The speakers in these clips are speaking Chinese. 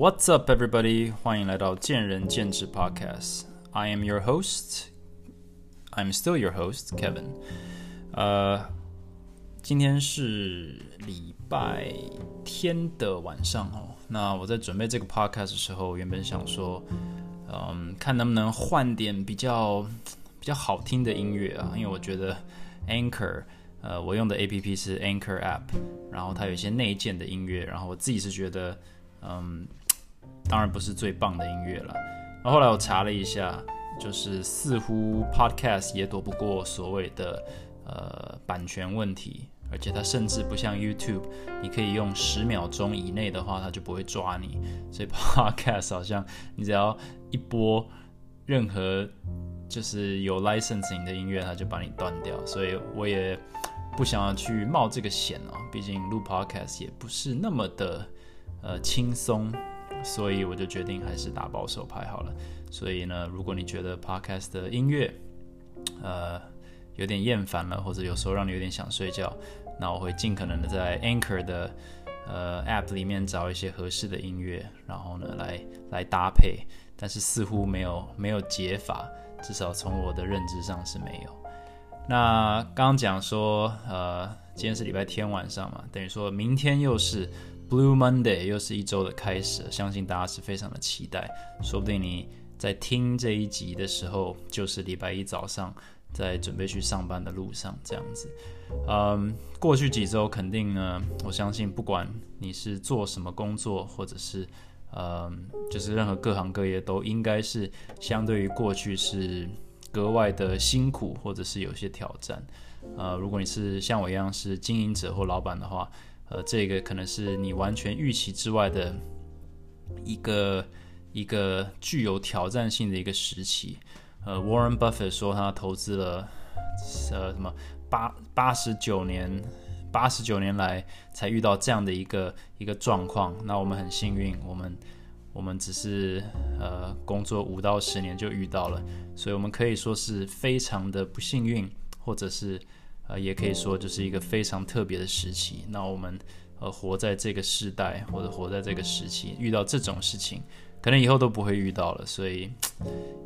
What's up, everybody？欢迎来到见仁见智 Podcast。I am your host. I'm still your host, Kevin. 呃，今天是礼拜天的晚上哦。那我在准备这个 Podcast 的时候，原本想说，嗯，看能不能换点比较比较好听的音乐啊，因为我觉得 Anchor，呃，我用的 APP 是 Anchor App，然后它有一些内建的音乐，然后我自己是觉得，嗯，当然不是最棒的音乐了。那后后来我查了一下，就是似乎 Podcast 也躲不过所谓的呃版权问题，而且它甚至不像 YouTube，你可以用十秒钟以内的话，它就不会抓你。所以 Podcast 好像你只要一播任何就是有 licensing 的音乐，它就把你断掉。所以我也不想要去冒这个险哦，毕竟录 Podcast 也不是那么的呃轻松。所以我就决定还是打保守牌好了。所以呢，如果你觉得 podcast 的音乐，呃，有点厌烦了，或者有时候让你有点想睡觉，那我会尽可能的在 Anchor 的呃 App 里面找一些合适的音乐，然后呢来来搭配。但是似乎没有没有解法，至少从我的认知上是没有。那刚讲说，呃，今天是礼拜天晚上嘛，等于说明天又是。Blue Monday 又是一周的开始，相信大家是非常的期待。说不定你在听这一集的时候，就是礼拜一早上在准备去上班的路上，这样子。嗯，过去几周肯定呢，我相信不管你是做什么工作，或者是嗯，就是任何各行各业，都应该是相对于过去是格外的辛苦，或者是有些挑战。呃，如果你是像我一样是经营者或老板的话，呃，这个可能是你完全预期之外的一个一个具有挑战性的一个时期。呃，Warren Buffett 说他投资了呃什么八八十九年八十九年来才遇到这样的一个一个状况。那我们很幸运，我们我们只是呃工作五到十年就遇到了，所以我们可以说是非常的不幸运，或者是。呃，也可以说就是一个非常特别的时期。那我们呃活在这个时代，或者活在这个时期，遇到这种事情，可能以后都不会遇到了。所以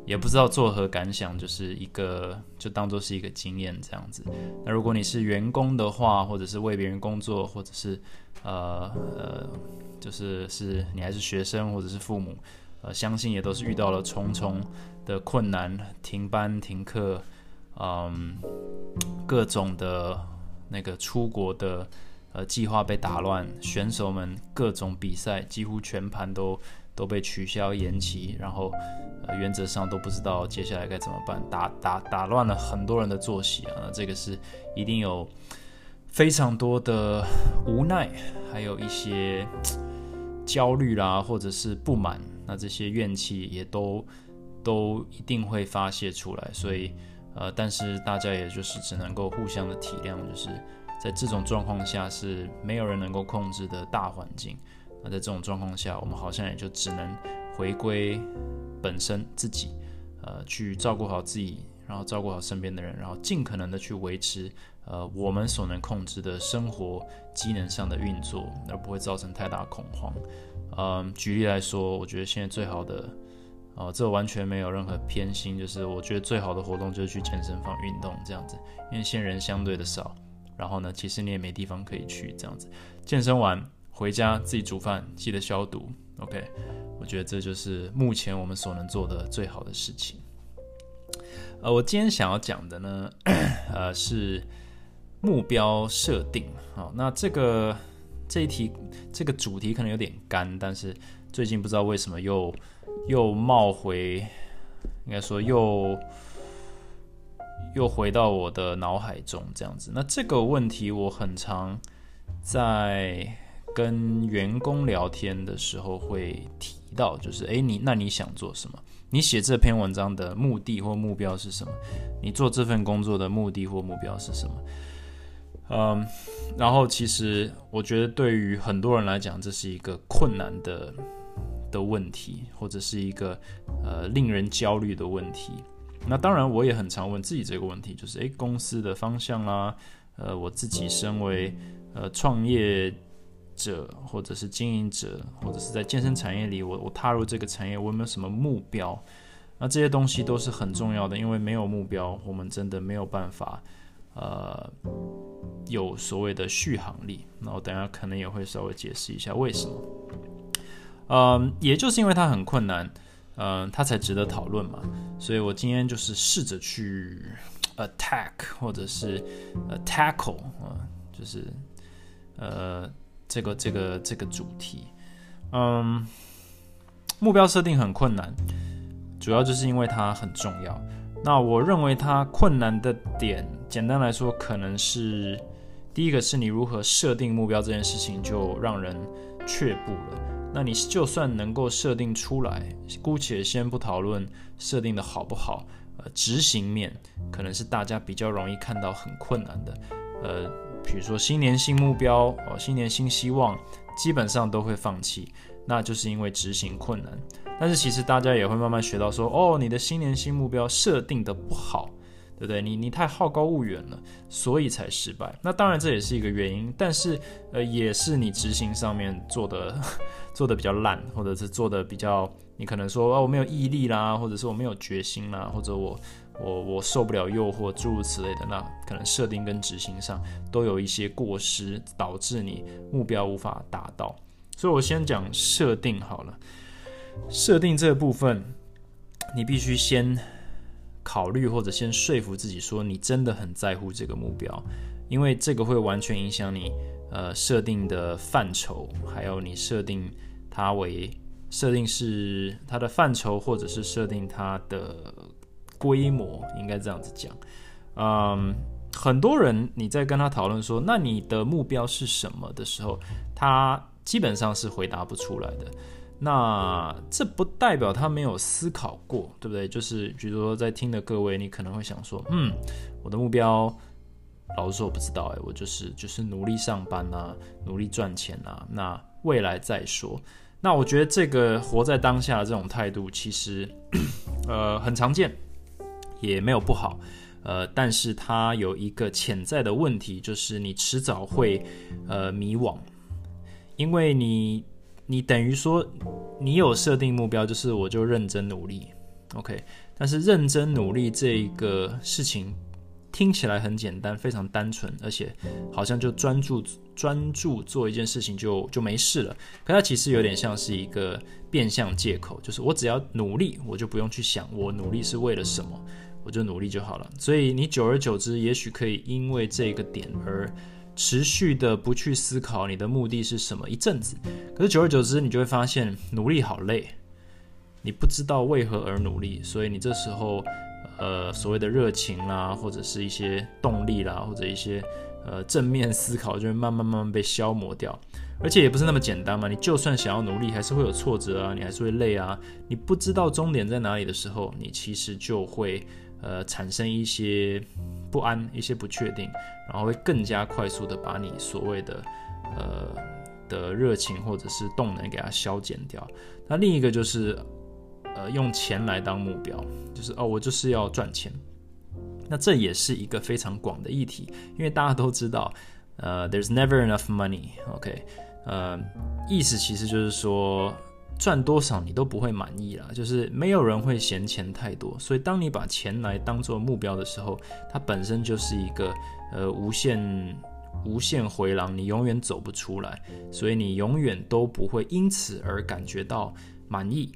也不知道作何感想，就是一个就当做是一个经验这样子。那如果你是员工的话，或者是为别人工作，或者是呃呃，就是是你还是学生或者是父母，呃，相信也都是遇到了重重的困难，停班停课。嗯，各种的那个出国的呃计划被打乱，选手们各种比赛几乎全盘都都被取消延期，然后呃原则上都不知道接下来该怎么办，打打打乱了很多人的作息啊，这个是一定有非常多的无奈，还有一些焦虑啦，或者是不满，那这些怨气也都都一定会发泄出来，所以。呃，但是大家也就是只能够互相的体谅，就是在这种状况下是没有人能够控制的大环境。那在这种状况下，我们好像也就只能回归本身自己，呃，去照顾好自己，然后照顾好身边的人，然后尽可能的去维持呃我们所能控制的生活机能上的运作，而不会造成太大恐慌。嗯，举例来说，我觉得现在最好的。哦，这完全没有任何偏心，就是我觉得最好的活动就是去健身房运动这样子，因为现人相对的少，然后呢，其实你也没地方可以去这样子，健身完回家自己煮饭，记得消毒，OK，我觉得这就是目前我们所能做的最好的事情。呃，我今天想要讲的呢，呃，是目标设定。好，那这个这一题这个主题可能有点干，但是最近不知道为什么又。又冒回，应该说又又回到我的脑海中这样子。那这个问题我很常在跟员工聊天的时候会提到，就是诶，你那你想做什么？你写这篇文章的目的或目标是什么？你做这份工作的目的或目标是什么？嗯，然后其实我觉得对于很多人来讲，这是一个困难的。的问题，或者是一个呃令人焦虑的问题。那当然，我也很常问自己这个问题，就是诶，公司的方向啦，呃，我自己身为呃创业者，或者是经营者，或者是在健身产业里，我我踏入这个产业，我有没有什么目标？那这些东西都是很重要的，因为没有目标，我们真的没有办法，呃，有所谓的续航力。那我等下可能也会稍微解释一下为什么。嗯，也就是因为它很困难，嗯，它才值得讨论嘛。所以我今天就是试着去 attack 或者是呃 tackle 啊，就是呃这个这个这个主题。嗯，目标设定很困难。主要就是因为它很重要。那我认为它困难的点，简单来说，可能是第一个是你如何设定目标这件事情就让人却步了。那你就算能够设定出来，姑且先不讨论设定的好不好，呃，执行面可能是大家比较容易看到很困难的。呃，比如说新年新目标哦，新年新希望，基本上都会放弃，那就是因为执行困难。但是其实大家也会慢慢学到说，哦，你的新年新目标设定的不好，对不对？你你太好高骛远了，所以才失败。那当然这也是一个原因，但是呃，也是你执行上面做的 做的比较烂，或者是做的比较，你可能说哦，我没有毅力啦，或者是我没有决心啦，或者我我我受不了诱惑，诸如此类的，那可能设定跟执行上都有一些过失，导致你目标无法达到。所以我先讲设定好了。设定这部分，你必须先考虑或者先说服自己，说你真的很在乎这个目标，因为这个会完全影响你呃设定的范畴，还有你设定它为设定是它的范畴，或者是设定它的规模，应该这样子讲。嗯，很多人你在跟他讨论说，那你的目标是什么的时候，他基本上是回答不出来的。那这不代表他没有思考过，对不对？就是比如说在听的各位，你可能会想说，嗯，我的目标，老实说我不知道，哎，我就是就是努力上班啊，努力赚钱啊，那未来再说。那我觉得这个活在当下的这种态度，其实呃很常见，也没有不好，呃，但是它有一个潜在的问题，就是你迟早会呃迷惘，因为你。你等于说，你有设定目标，就是我就认真努力，OK。但是认真努力这一个事情听起来很简单，非常单纯，而且好像就专注专注做一件事情就就没事了。可它其实有点像是一个变相借口，就是我只要努力，我就不用去想我努力是为了什么，我就努力就好了。所以你久而久之，也许可以因为这个点而。持续的不去思考你的目的是什么一阵子，可是久而久之，你就会发现努力好累，你不知道为何而努力，所以你这时候，呃，所谓的热情啦，或者是一些动力啦，或者一些呃正面思考，就会慢慢慢慢被消磨掉，而且也不是那么简单嘛，你就算想要努力，还是会有挫折啊，你还是会累啊，你不知道终点在哪里的时候，你其实就会。呃，产生一些不安，一些不确定，然后会更加快速的把你所谓的呃的热情或者是动能给它消减掉。那另一个就是呃用钱来当目标，就是哦我就是要赚钱。那这也是一个非常广的议题，因为大家都知道，呃，there's never enough money，OK，呃，意思其实就是说。赚多少你都不会满意啦，就是没有人会嫌钱太多，所以当你把钱来当做目标的时候，它本身就是一个呃无限无限回廊，你永远走不出来，所以你永远都不会因此而感觉到满意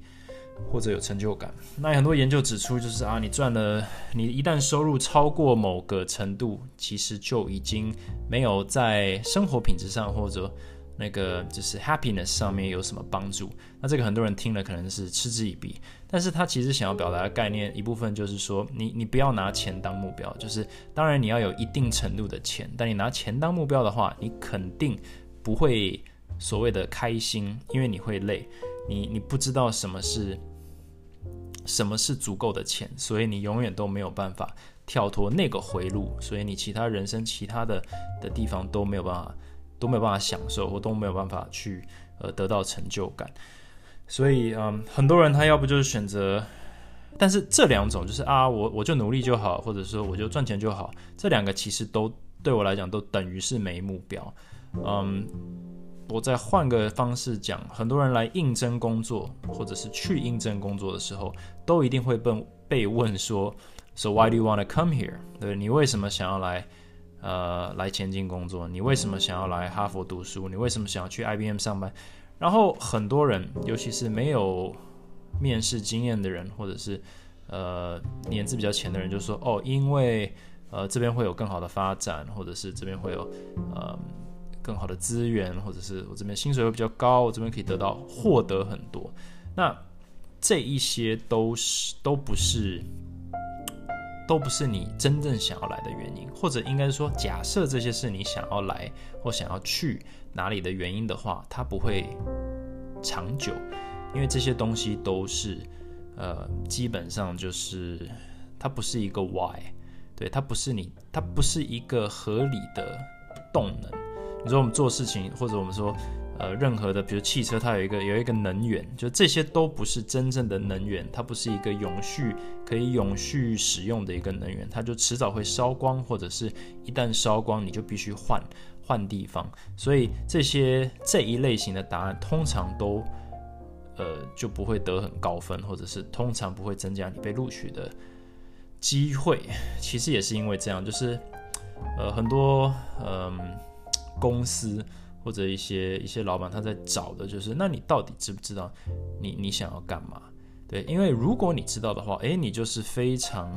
或者有成就感。那很多研究指出，就是啊，你赚了，你一旦收入超过某个程度，其实就已经没有在生活品质上或者。那个就是 happiness 上面有什么帮助？那这个很多人听了可能是嗤之以鼻，但是他其实想要表达的概念一部分就是说，你你不要拿钱当目标，就是当然你要有一定程度的钱，但你拿钱当目标的话，你肯定不会所谓的开心，因为你会累，你你不知道什么是什么是足够的钱，所以你永远都没有办法跳脱那个回路，所以你其他人生其他的的地方都没有办法。都没有办法享受，或都没有办法去呃得到成就感，所以嗯，很多人他要不就是选择，但是这两种就是啊，我我就努力就好，或者说我就赚钱就好，这两个其实都对我来讲都等于是没目标，嗯，我再换个方式讲，很多人来应征工作，或者是去应征工作的时候，都一定会被被问说：“So why do you want to come here？” 对你为什么想要来呃来前进工作？你为什么想要来哈佛读书？你为什么想要去 IBM 上班？然后很多人，尤其是没有面试经验的人，或者是呃年资比较浅的人，就说：“哦，因为呃这边会有更好的发展，或者是这边会有呃。”更好的资源，或者是我这边薪水会比较高，我这边可以得到获得很多。那这一些都是都不是都不是你真正想要来的原因，或者应该说，假设这些是你想要来或想要去哪里的原因的话，它不会长久，因为这些东西都是呃，基本上就是它不是一个 why，对，它不是你，它不是一个合理的动能。你说我们做事情，或者我们说，呃，任何的，比如汽车，它有一个有一个能源，就这些都不是真正的能源，它不是一个永续可以永续使用的一个能源，它就迟早会烧光，或者是一旦烧光，你就必须换换地方。所以这些这一类型的答案，通常都，呃，就不会得很高分，或者是通常不会增加你被录取的机会。其实也是因为这样，就是，呃，很多，嗯。公司或者一些一些老板他在找的就是，那你到底知不知道你你想要干嘛？对，因为如果你知道的话，诶，你就是非常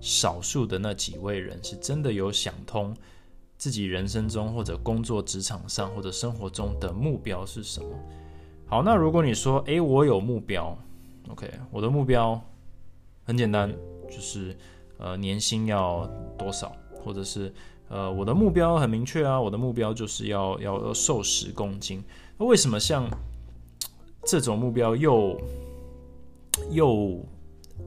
少数的那几位人是真的有想通自己人生中或者工作职场上或者生活中的目标是什么。好，那如果你说，诶，我有目标，OK，我的目标很简单，就是呃年薪要多少，或者是。呃，我的目标很明确啊，我的目标就是要要瘦十公斤。那为什么像这种目标又又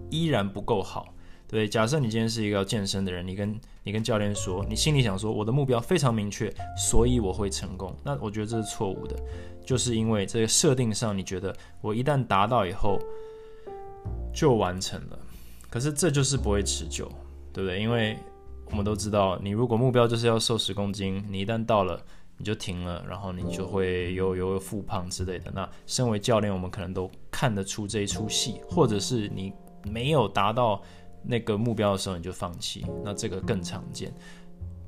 依然不够好？对，假设你今天是一个要健身的人，你跟你跟教练说，你心里想说，我的目标非常明确，所以我会成功。那我觉得这是错误的，就是因为这个设定上，你觉得我一旦达到以后就完成了，可是这就是不会持久，对不对？因为我们都知道，你如果目标就是要瘦十公斤，你一旦到了你就停了，然后你就会有有复胖之类的。那身为教练，我们可能都看得出这一出戏，或者是你没有达到那个目标的时候你就放弃，那这个更常见。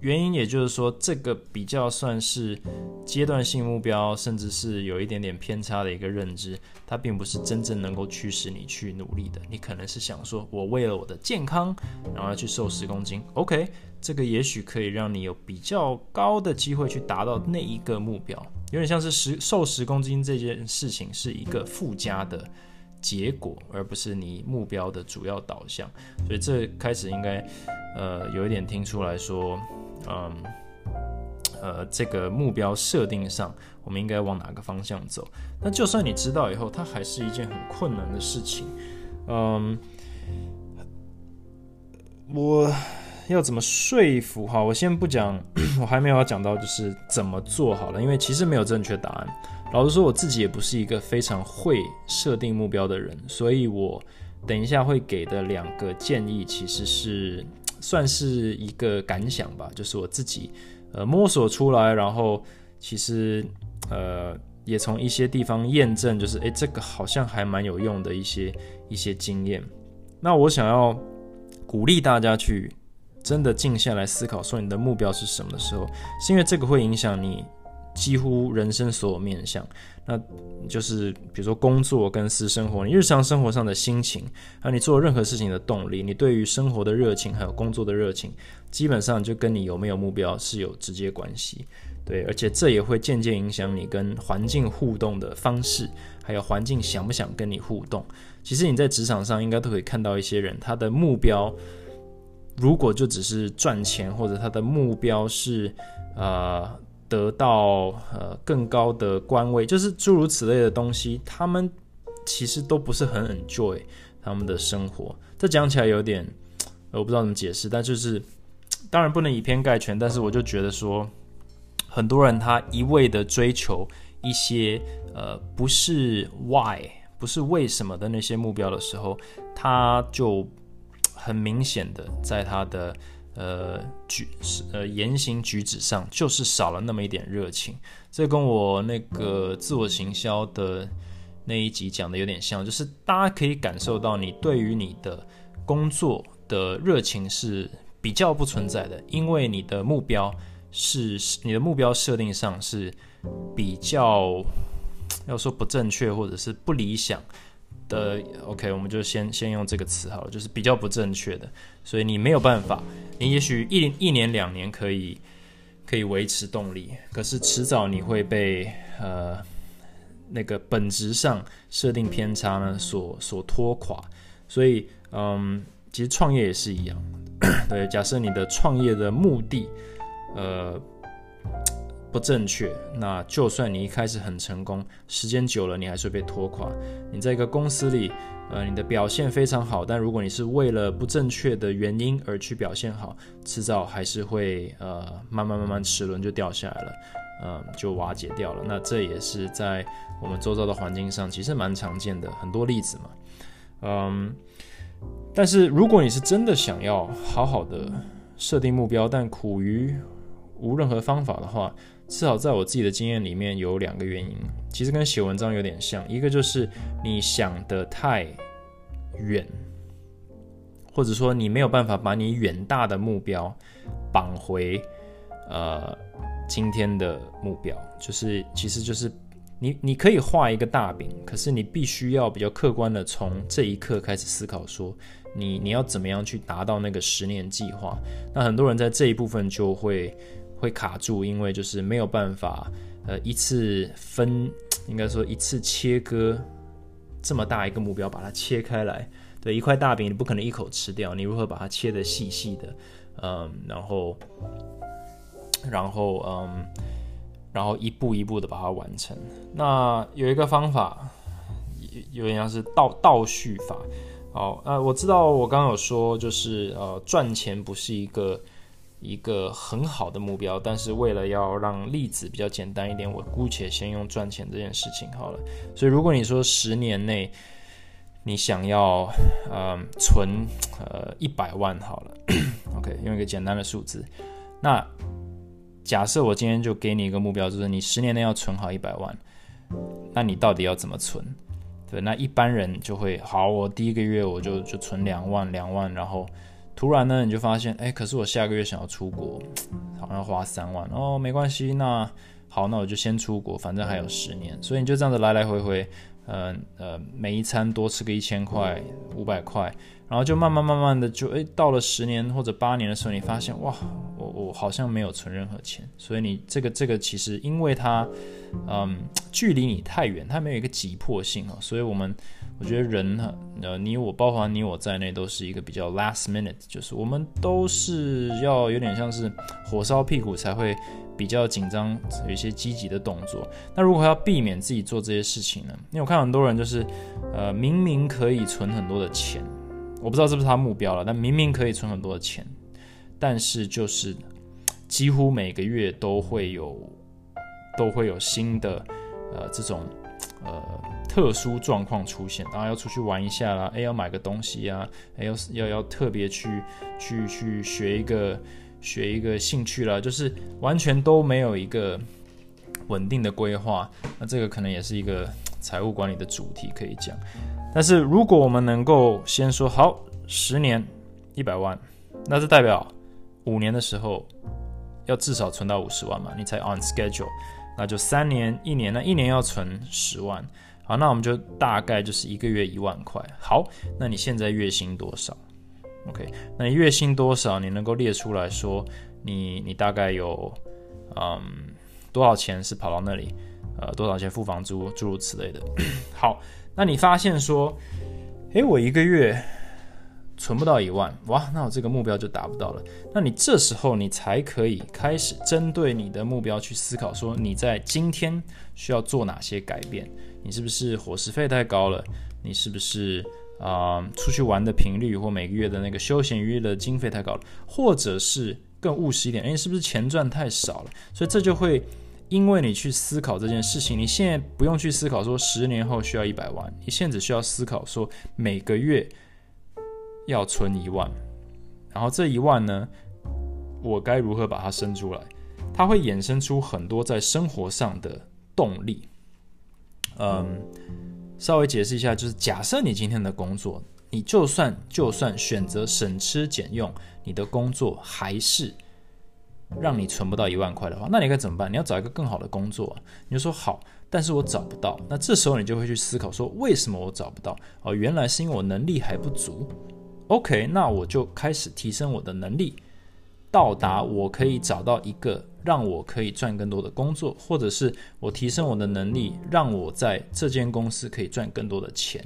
原因也就是说，这个比较算是阶段性目标，甚至是有一点点偏差的一个认知，它并不是真正能够驱使你去努力的。你可能是想说，我为了我的健康，然后要去瘦十公斤，OK，这个也许可以让你有比较高的机会去达到那一个目标，有点像是十瘦十公斤这件事情是一个附加的结果，而不是你目标的主要导向。所以这开始应该，呃，有一点听出来说。嗯，呃，这个目标设定上，我们应该往哪个方向走？那就算你知道以后，它还是一件很困难的事情。嗯，我要怎么说服？哈，我先不讲，我还没有要讲到就是怎么做好了，因为其实没有正确答案。老实说，我自己也不是一个非常会设定目标的人，所以我等一下会给的两个建议其实是。算是一个感想吧，就是我自己呃摸索出来，然后其实呃也从一些地方验证，就是诶，这个好像还蛮有用的一些一些经验。那我想要鼓励大家去真的静下来思考，说你的目标是什么的时候，是因为这个会影响你。几乎人生所有面向，那就是比如说工作跟私生活，你日常生活上的心情，还有你做任何事情的动力，你对于生活的热情，还有工作的热情，基本上就跟你有没有目标是有直接关系。对，而且这也会渐渐影响你跟环境互动的方式，还有环境想不想跟你互动。其实你在职场上应该都可以看到一些人，他的目标如果就只是赚钱，或者他的目标是呃。得到呃更高的官位，就是诸如此类的东西，他们其实都不是很 enjoy 他们的生活。这讲起来有点，我不知道怎么解释，但就是当然不能以偏概全，但是我就觉得说，很多人他一味的追求一些呃不是 why 不是为什么的那些目标的时候，他就很明显的在他的。呃举呃言行举止上就是少了那么一点热情。这跟我那个自我行销的那一集讲的有点像，就是大家可以感受到你对于你的工作的热情是比较不存在的，因为你的目标是你的目标设定上是比较要说不正确或者是不理想的。OK，我们就先先用这个词好了，就是比较不正确的，所以你没有办法，你也许一一年两年可以。可以维持动力，可是迟早你会被呃那个本质上设定偏差呢所所拖垮，所以嗯，其实创业也是一样，对，假设你的创业的目的呃不正确，那就算你一开始很成功，时间久了你还是会被拖垮。你在一个公司里。呃，你的表现非常好，但如果你是为了不正确的原因而去表现好，迟早还是会呃慢慢慢慢齿轮就掉下来了，嗯，就瓦解掉了。那这也是在我们周遭的环境上其实蛮常见的很多例子嘛，嗯，但是如果你是真的想要好好的设定目标，但苦于无任何方法的话，至少在我自己的经验里面有两个原因，其实跟写文章有点像。一个就是你想的太远，或者说你没有办法把你远大的目标绑回呃今天的目标，就是其实就是你你可以画一个大饼，可是你必须要比较客观的从这一刻开始思考，说你你要怎么样去达到那个十年计划。那很多人在这一部分就会。会卡住，因为就是没有办法，呃，一次分，应该说一次切割这么大一个目标，把它切开来。对，一块大饼你不可能一口吃掉，你如何把它切得细细的，嗯，然后，然后，嗯，然后一步一步的把它完成。那有一个方法，有点像是倒倒叙法。好，呃，我知道我刚刚有说，就是呃，赚钱不是一个。一个很好的目标，但是为了要让例子比较简单一点，我姑且先用赚钱这件事情好了。所以如果你说十年内你想要呃存呃一百万好了，OK，用一个简单的数字，那假设我今天就给你一个目标，就是你十年内要存好一百万，那你到底要怎么存？对，那一般人就会好，我第一个月我就就存两万两万，然后。突然呢，你就发现，哎，可是我下个月想要出国，好像要花三万哦，没关系，那好，那我就先出国，反正还有十年，所以你就这样子来来回回，嗯呃，每一餐多吃个一千块、五百块。然后就慢慢慢慢的就诶，到了十年或者八年的时候，你发现哇，好像没有存任何钱，所以你这个这个其实因为它，嗯，距离你太远，它没有一个急迫性啊，所以我们我觉得人呢，呃，你我包含你我在内都是一个比较 last minute，就是我们都是要有点像是火烧屁股才会比较紧张，有一些积极的动作。那如果要避免自己做这些事情呢？因为我看很多人就是，呃，明明可以存很多的钱。我不知道是不是他目标了，但明明可以存很多的钱，但是就是几乎每个月都会有都会有新的呃这种呃特殊状况出现，然要出去玩一下啦，哎要买个东西呀，哎要要要特别去去去学一个学一个兴趣啦，就是完全都没有一个稳定的规划，那这个可能也是一个财务管理的主题可以讲。但是如果我们能够先说好十年一百万，那是代表五年的时候要至少存到五十万嘛，你才 on schedule。那就三年一年，那一年要存十万。好，那我们就大概就是一个月一万块。好，那你现在月薪多少？OK，那你月薪多少？你能够列出来说，你你大概有嗯多少钱是跑到那里？呃，多少钱付房租，诸如此类的。好。那你发现说，诶，我一个月存不到一万，哇，那我这个目标就达不到了。那你这时候你才可以开始针对你的目标去思考，说你在今天需要做哪些改变？你是不是伙食费太高了？你是不是啊出去玩的频率或每个月的那个休闲娱乐经费太高了？或者是更务实一点，诶，是不是钱赚太少了？所以这就会。因为你去思考这件事情，你现在不用去思考说十年后需要一百万，你现在只需要思考说每个月要存一万，然后这一万呢，我该如何把它生出来？它会衍生出很多在生活上的动力。嗯，稍微解释一下，就是假设你今天的工作，你就算就算选择省吃俭用，你的工作还是让你存不到一万块的话，那你该怎么办？你要找一个更好的工作。你就说好，但是我找不到。那这时候你就会去思考说，为什么我找不到？哦，原来是因为我能力还不足。OK，那我就开始提升我的能力。到达我可以找到一个让我可以赚更多的工作，或者是我提升我的能力，让我在这间公司可以赚更多的钱。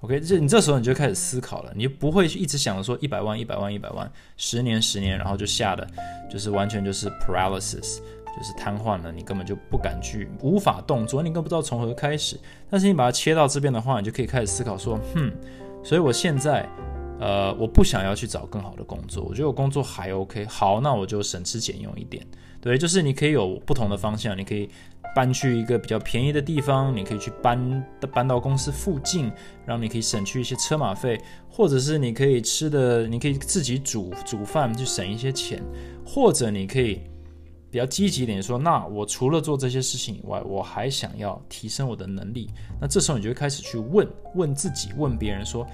OK，这你这时候你就开始思考了，你就不会一直想着说一百万、一百万、一百万，十年、十年，然后就吓得就是完全就是 paralysis，就是瘫痪了，你根本就不敢去，无法动作，你更不知道从何开始。但是你把它切到这边的话，你就可以开始思考说，哼，所以我现在。呃，我不想要去找更好的工作，我觉得我工作还 OK。好，那我就省吃俭用一点。对，就是你可以有不同的方向，你可以搬去一个比较便宜的地方，你可以去搬搬到公司附近，让你可以省去一些车马费，或者是你可以吃的，你可以自己煮煮饭去省一些钱，或者你可以比较积极一点说，那我除了做这些事情以外，我还想要提升我的能力。那这时候你就会开始去问问自己，问别人说。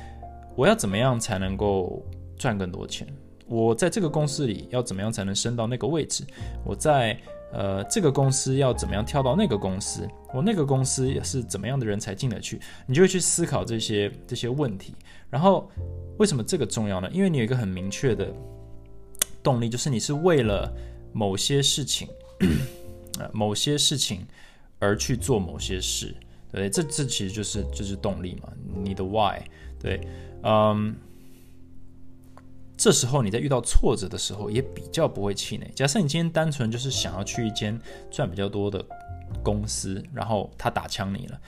我要怎么样才能够赚更多钱？我在这个公司里要怎么样才能升到那个位置？我在呃这个公司要怎么样跳到那个公司？我那个公司也是怎么样的人才进得去？你就会去思考这些这些问题。然后为什么这个重要呢？因为你有一个很明确的动力，就是你是为了某些事情，呃某些事情而去做某些事，对这这其实就是就是动力嘛，你的 why 对。嗯，这时候你在遇到挫折的时候也比较不会气馁。假设你今天单纯就是想要去一间赚比较多的公司，然后他打枪你了。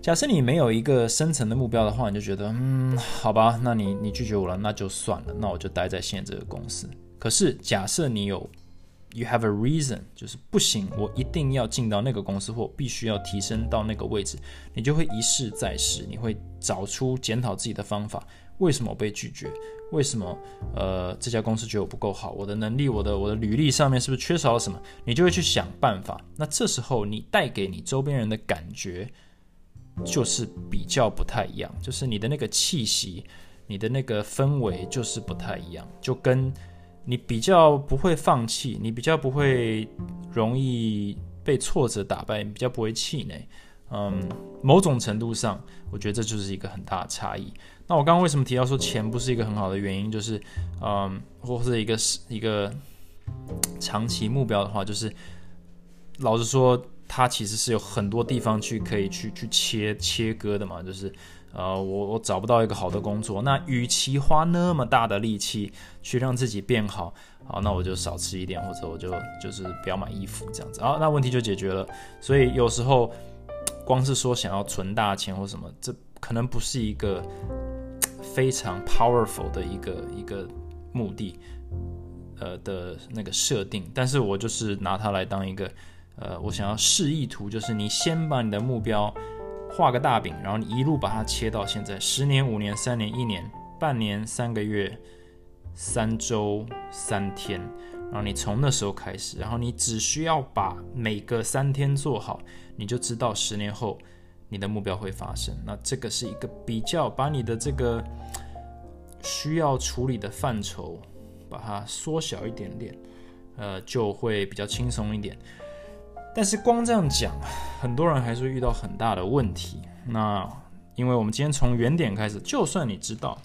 假设你没有一个深层的目标的话，你就觉得嗯，好吧，那你你拒绝我了，那就算了，那我就待在现在这个公司。可是假设你有 you have a reason，就是不行，我一定要进到那个公司，或必须要提升到那个位置，你就会一试再试，你会找出检讨自己的方法。为什么我被拒绝？为什么呃这家公司觉得我不够好？我的能力，我的我的履历上面是不是缺少了什么？你就会去想办法。那这时候你带给你周边人的感觉就是比较不太一样，就是你的那个气息，你的那个氛围就是不太一样，就跟。你比较不会放弃，你比较不会容易被挫折打败，比较不会气馁。嗯，某种程度上，我觉得这就是一个很大的差异。那我刚刚为什么提到说钱不是一个很好的原因？就是，嗯，或者一个是一个长期目标的话，就是老实说，它其实是有很多地方去可以去去切切割的嘛，就是。呃，我我找不到一个好的工作，那与其花那么大的力气去让自己变好，好，那我就少吃一点，或者我就就是不要买衣服这样子，好，那问题就解决了。所以有时候光是说想要存大钱或什么，这可能不是一个非常 powerful 的一个一个目的，呃的那个设定。但是我就是拿它来当一个，呃，我想要示意图，就是你先把你的目标。画个大饼，然后你一路把它切到现在，十年、五年、三年、一年、半年、三个月、三周、三天，然后你从那时候开始，然后你只需要把每个三天做好，你就知道十年后你的目标会发生。那这个是一个比较，把你的这个需要处理的范畴把它缩小一点点，呃，就会比较轻松一点。但是光这样讲，很多人还是会遇到很大的问题。那因为我们今天从原点开始，就算你知道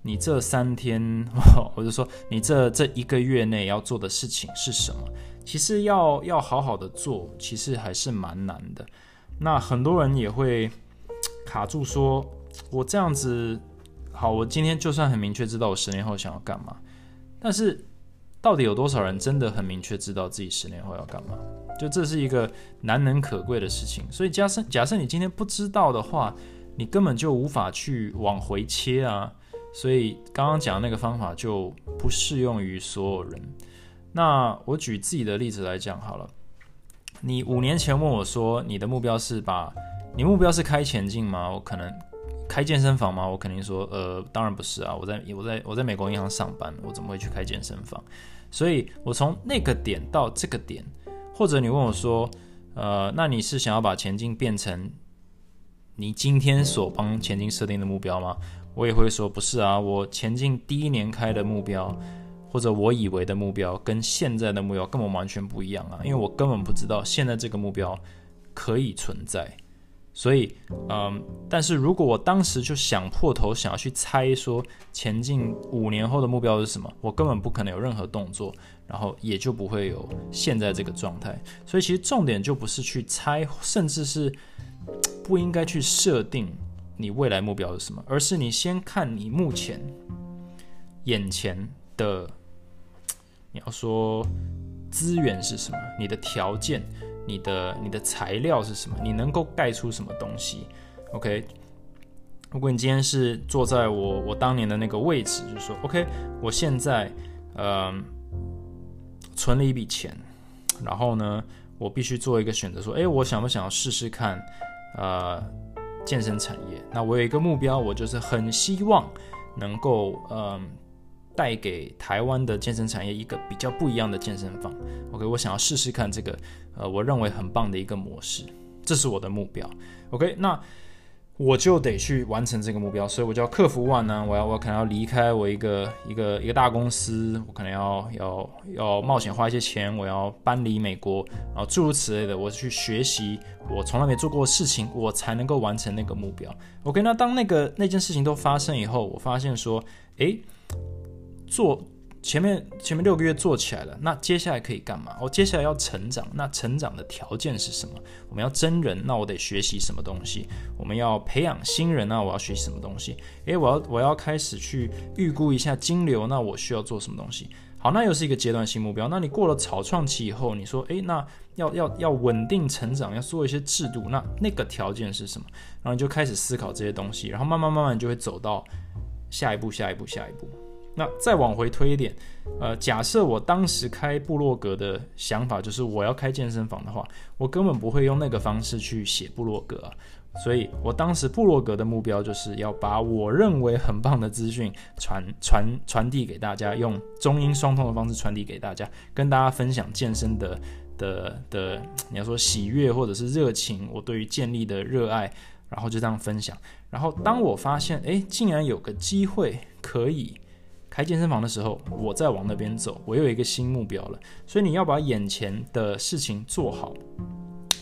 你这三天，或者说你这这一个月内要做的事情是什么，其实要要好好的做，其实还是蛮难的。那很多人也会 卡住，说我这样子好，我今天就算很明确知道我十年后想要干嘛，但是到底有多少人真的很明确知道自己十年后要干嘛？就这是一个难能可贵的事情，所以假设假设你今天不知道的话，你根本就无法去往回切啊。所以刚刚讲的那个方法就不适用于所有人。那我举自己的例子来讲好了，你五年前问我说你的目标是把，你目标是开前进吗？我可能开健身房吗？我肯定说，呃，当然不是啊，我在我在我在美国银行上班，我怎么会去开健身房？所以我从那个点到这个点，或者你问我说，呃，那你是想要把前进变成你今天所帮前进设定的目标吗？我也会说不是啊，我前进第一年开的目标，或者我以为的目标，跟现在的目标根本完全不一样啊，因为我根本不知道现在这个目标可以存在。所以，嗯，但是如果我当时就想破头，想要去猜说前进五年后的目标是什么，我根本不可能有任何动作，然后也就不会有现在这个状态。所以，其实重点就不是去猜，甚至是不应该去设定你未来目标是什么，而是你先看你目前眼前的，你要说资源是什么，你的条件。你的你的材料是什么？你能够盖出什么东西？OK，如果你今天是坐在我我当年的那个位置，就是说，OK，我现在呃存了一笔钱，然后呢，我必须做一个选择，说，诶，我想不想要试试看呃健身产业？那我有一个目标，我就是很希望能够嗯。带给台湾的健身产业一个比较不一样的健身房。OK，我想要试试看这个，呃，我认为很棒的一个模式，这是我的目标。OK，那我就得去完成这个目标，所以我就要克服万难，我要我可能要离开我一个一个一个大公司，我可能要要要冒险花一些钱，我要搬离美国，然后诸如此类的，我去学习我从来没做过的事情，我才能够完成那个目标。OK，那当那个那件事情都发生以后，我发现说，诶。做前面前面六个月做起来了，那接下来可以干嘛？我接下来要成长，那成长的条件是什么？我们要真人，那我得学习什么东西？我们要培养新人，那我要学习什么东西？诶，我要我要开始去预估一下金流，那我需要做什么东西？好，那又是一个阶段性目标。那你过了草创期以后，你说，诶，那要要要稳定成长，要做一些制度，那那个条件是什么？然后你就开始思考这些东西，然后慢慢慢慢就会走到下一步，下一步，下一步。那再往回推一点，呃，假设我当时开部落格的想法就是我要开健身房的话，我根本不会用那个方式去写部落格啊。所以我当时部落格的目标就是要把我认为很棒的资讯传传传递给大家，用中英双通的方式传递给大家，跟大家分享健身的的的，你要说喜悦或者是热情，我对于建立的热爱，然后就这样分享。然后当我发现，哎，竟然有个机会可以。开健身房的时候，我再往那边走，我又有一个新目标了。所以你要把眼前的事情做好，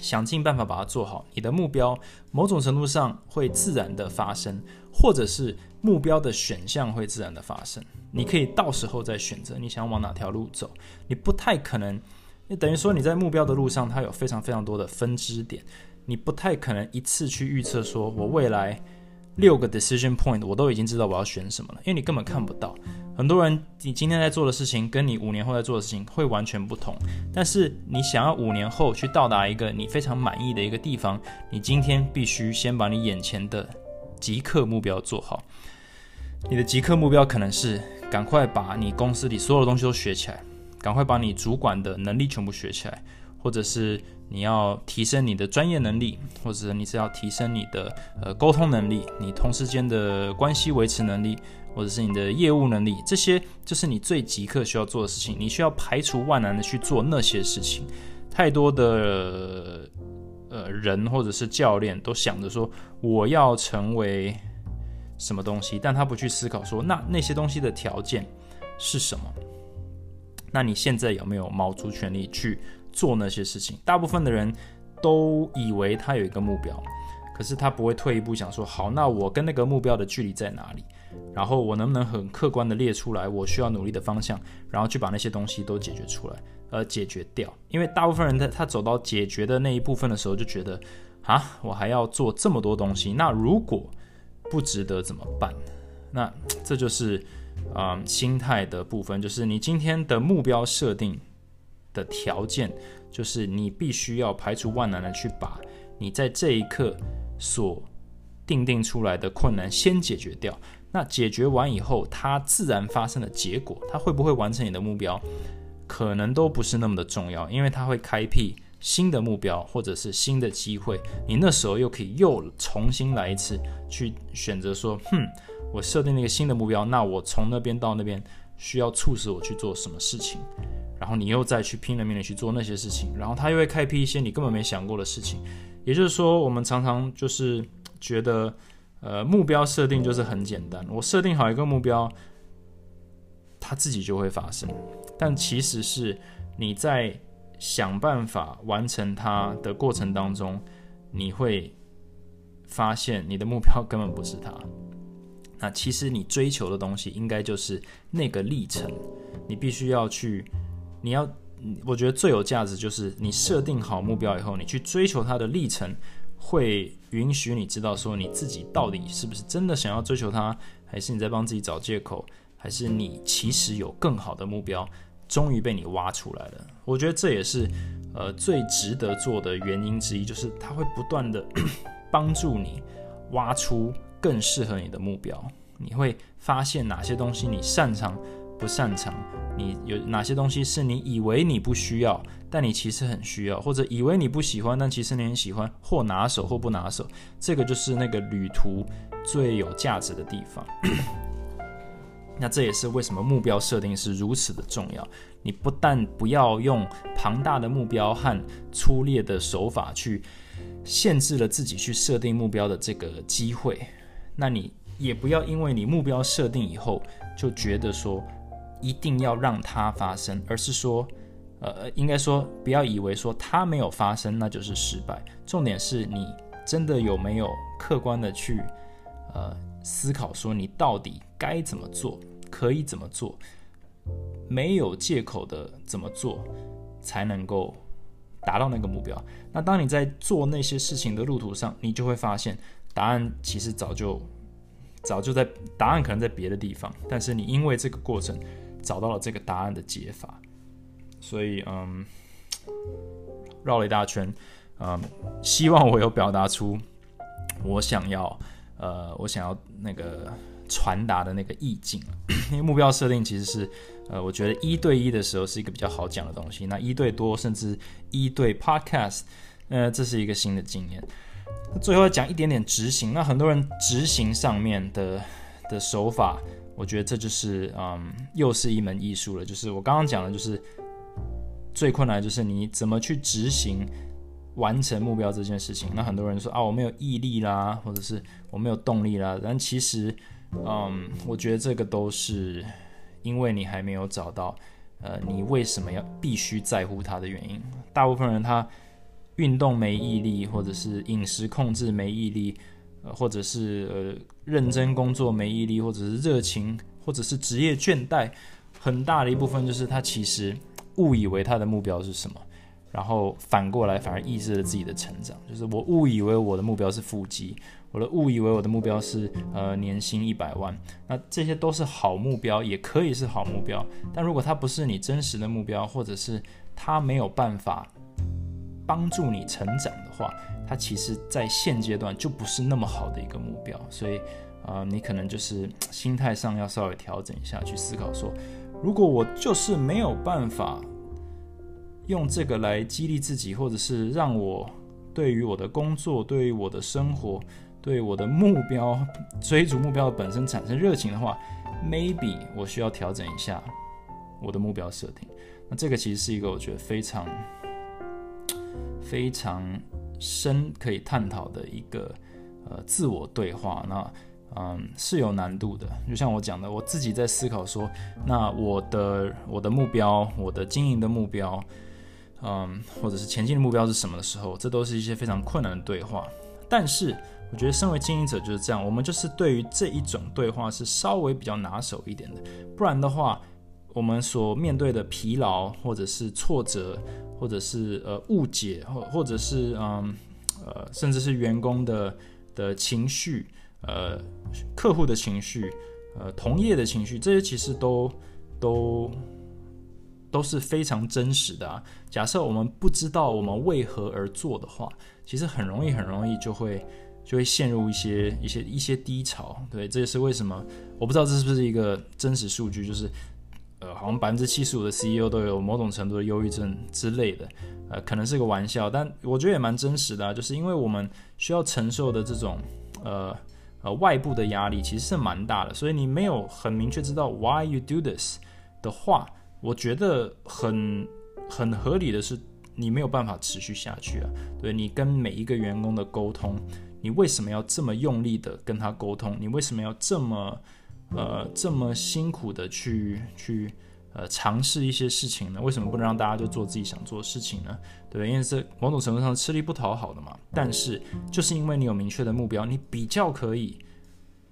想尽办法把它做好。你的目标某种程度上会自然的发生，或者是目标的选项会自然的发生。你可以到时候再选择你想往哪条路走。你不太可能，等于说你在目标的路上，它有非常非常多的分支点，你不太可能一次去预测说我未来。六个 decision point，我都已经知道我要选什么了，因为你根本看不到。很多人，你今天在做的事情，跟你五年后在做的事情会完全不同。但是你想要五年后去到达一个你非常满意的一个地方，你今天必须先把你眼前的即刻目标做好。你的即刻目标可能是赶快把你公司里所有的东西都学起来，赶快把你主管的能力全部学起来，或者是。你要提升你的专业能力，或者你是要提升你的呃沟通能力，你同事间的关系维持能力，或者是你的业务能力，这些就是你最即刻需要做的事情。你需要排除万难的去做那些事情。太多的呃人或者是教练都想着说我要成为什么东西，但他不去思考说那那些东西的条件是什么？那你现在有没有卯足全力去？做那些事情，大部分的人都以为他有一个目标，可是他不会退一步想说，好，那我跟那个目标的距离在哪里？然后我能不能很客观的列出来我需要努力的方向，然后去把那些东西都解决出来，呃，解决掉。因为大部分人他他走到解决的那一部分的时候，就觉得啊，我还要做这么多东西，那如果不值得怎么办？那这就是啊心态的部分，就是你今天的目标设定。的条件就是你必须要排除万难的去把你在这一刻所定定出来的困难先解决掉。那解决完以后，它自然发生的结果，它会不会完成你的目标，可能都不是那么的重要，因为它会开辟新的目标或者是新的机会，你那时候又可以又重新来一次，去选择说，哼，我设定了一个新的目标，那我从那边到那边需要促使我去做什么事情，然后你又再去拼了命的去做那些事情，然后他又会开辟一些你根本没想过的事情。也就是说，我们常常就是觉得，呃，目标设定就是很简单，我设定好一个目标，它自己就会发生。但其实是你在想办法完成它的过程当中，你会发现你的目标根本不是它。那其实你追求的东西应该就是那个历程，你必须要去，你要。我觉得最有价值就是你设定好目标以后，你去追求它的历程，会允许你知道说你自己到底是不是真的想要追求它，还是你在帮自己找借口，还是你其实有更好的目标，终于被你挖出来了。我觉得这也是呃最值得做的原因之一，就是它会不断的 帮助你挖出更适合你的目标，你会发现哪些东西你擅长。不擅长，你有哪些东西是你以为你不需要，但你其实很需要，或者以为你不喜欢，但其实你很喜欢，或拿手或不拿手，这个就是那个旅途最有价值的地方。那这也是为什么目标设定是如此的重要。你不但不要用庞大的目标和粗劣的手法去限制了自己去设定目标的这个机会，那你也不要因为你目标设定以后就觉得说。一定要让它发生，而是说，呃，应该说不要以为说它没有发生那就是失败。重点是你真的有没有客观的去，呃，思考说你到底该怎么做，可以怎么做，没有借口的怎么做才能够达到那个目标。那当你在做那些事情的路途上，你就会发现答案其实早就早就在答案可能在别的地方，但是你因为这个过程。找到了这个答案的解法，所以嗯，绕了一大圈，嗯，希望我有表达出我想要呃，我想要那个传达的那个意境。因为目标设定其实是呃，我觉得一对一的时候是一个比较好讲的东西。那一对多甚至一对 podcast，呃，这是一个新的经验。最后讲一点点执行。那很多人执行上面的的手法。我觉得这就是嗯，又是一门艺术了。就是我刚刚讲的，就是最困难就是你怎么去执行完成目标这件事情。那很多人说啊，我没有毅力啦，或者是我没有动力啦。但其实，嗯，我觉得这个都是因为你还没有找到呃，你为什么要必须在乎它的原因。大部分人他运动没毅力，或者是饮食控制没毅力。呃，或者是呃认真工作没毅力，或者是热情，或者是职业倦怠，很大的一部分就是他其实误以为他的目标是什么，然后反过来反而抑制了自己的成长。就是我误以为我的目标是腹肌，我的误以为我的目标是呃年薪一百万，那这些都是好目标，也可以是好目标，但如果它不是你真实的目标，或者是它没有办法帮助你成长的话。它其实，在现阶段就不是那么好的一个目标，所以，呃，你可能就是心态上要稍微调整一下，去思考说，如果我就是没有办法用这个来激励自己，或者是让我对于我的工作、对于我的生活、对我的目标、追逐目标本身产生热情的话，maybe 我需要调整一下我的目标设定。那这个其实是一个我觉得非常非常。深可以探讨的一个呃自我对话，那嗯是有难度的。就像我讲的，我自己在思考说，那我的我的目标，我的经营的目标，嗯，或者是前进的目标是什么的时候，这都是一些非常困难的对话。但是我觉得，身为经营者就是这样，我们就是对于这一种对话是稍微比较拿手一点的。不然的话，我们所面对的疲劳或者是挫折。或者是呃误解，或或者是嗯呃，甚至是员工的的情绪，呃，客户的情绪，呃，同业的情绪，这些其实都都都是非常真实的啊。假设我们不知道我们为何而做的话，其实很容易很容易就会就会陷入一些一些一些低潮。对，这也是为什么我不知道这是不是一个真实数据，就是。呃，好像百分之七十五的 CEO 都有某种程度的忧郁症之类的。呃，可能是个玩笑，但我觉得也蛮真实的啊，就是因为我们需要承受的这种呃呃外部的压力其实是蛮大的，所以你没有很明确知道 why you do this 的话，我觉得很很合理的是你没有办法持续下去啊。对你跟每一个员工的沟通，你为什么要这么用力的跟他沟通？你为什么要这么呃这么辛苦的去去？呃，尝试一些事情呢？为什么不能让大家就做自己想做的事情呢？对，因为这某种程度上吃力不讨好的嘛。但是，就是因为你有明确的目标，你比较可以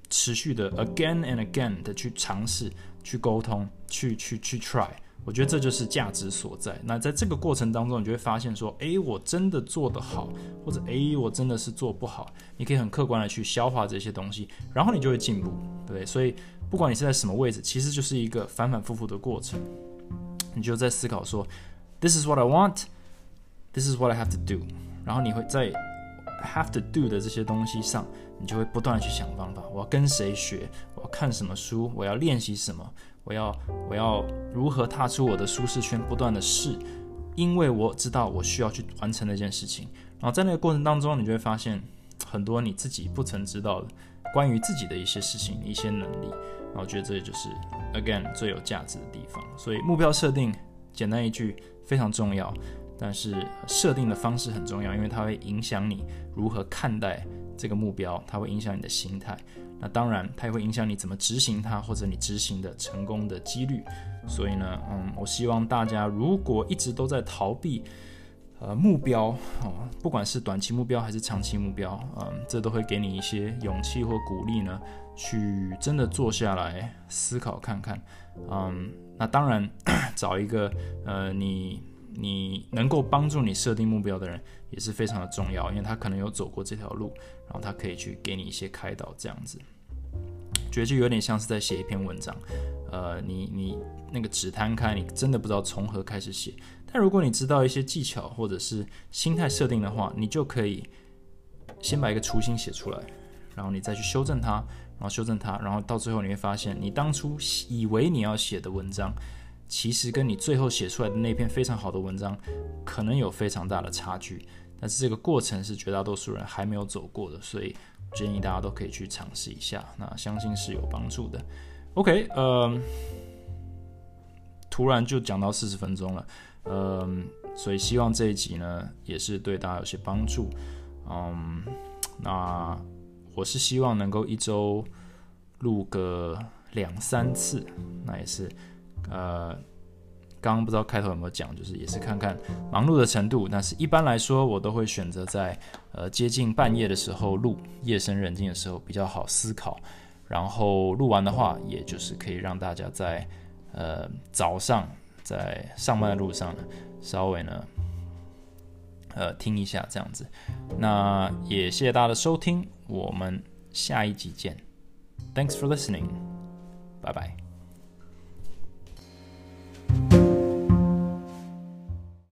持续的 again and again 的去尝试、去沟通、去去去 try。我觉得这就是价值所在。那在这个过程当中，你就会发现说，诶，我真的做得好，或者诶，我真的是做不好。你可以很客观的去消化这些东西，然后你就会进步，对不对？所以。不管你是在什么位置，其实就是一个反反复复的过程。你就在思考说，This is what I want, This is what I have to do。然后你会在 have to do 的这些东西上，你就会不断的去想方法。我要跟谁学？我要看什么书？我要练习什么？我要我要如何踏出我的舒适圈？不断的试，因为我知道我需要去完成那件事情。然后在那个过程当中，你就会发现很多你自己不曾知道的。关于自己的一些事情、一些能力，然后我觉得这也就是 again 最有价值的地方。所以目标设定，简单一句非常重要，但是设定的方式很重要，因为它会影响你如何看待这个目标，它会影响你的心态。那当然，它也会影响你怎么执行它，或者你执行的成功的几率。所以呢，嗯，我希望大家如果一直都在逃避。呃，目标哦，不管是短期目标还是长期目标，嗯，这都会给你一些勇气或鼓励呢，去真的坐下来思考看看，嗯，那当然 找一个呃，你你能够帮助你设定目标的人也是非常的重要，因为他可能有走过这条路，然后他可以去给你一些开导，这样子，觉得就有点像是在写一篇文章，呃，你你那个纸摊开，你真的不知道从何开始写。但如果你知道一些技巧或者是心态设定的话，你就可以先把一个雏形写出来，然后你再去修正它，然后修正它，然后到最后你会发现，你当初以为你要写的文章，其实跟你最后写出来的那篇非常好的文章，可能有非常大的差距。但是这个过程是绝大多数人还没有走过的，所以建议大家都可以去尝试一下，那相信是有帮助的。OK，呃，突然就讲到四十分钟了。嗯，所以希望这一集呢，也是对大家有些帮助。嗯，那我是希望能够一周录个两三次，那也是，呃，刚刚不知道开头有没有讲，就是也是看看忙碌的程度。但是一般来说，我都会选择在呃接近半夜的时候录，夜深人静的时候比较好思考。然后录完的话，也就是可以让大家在呃早上。在上班的路上呢，稍微呢，呃，听一下这样子。那也谢谢大家的收听，我们下一集见。Thanks for listening，拜拜。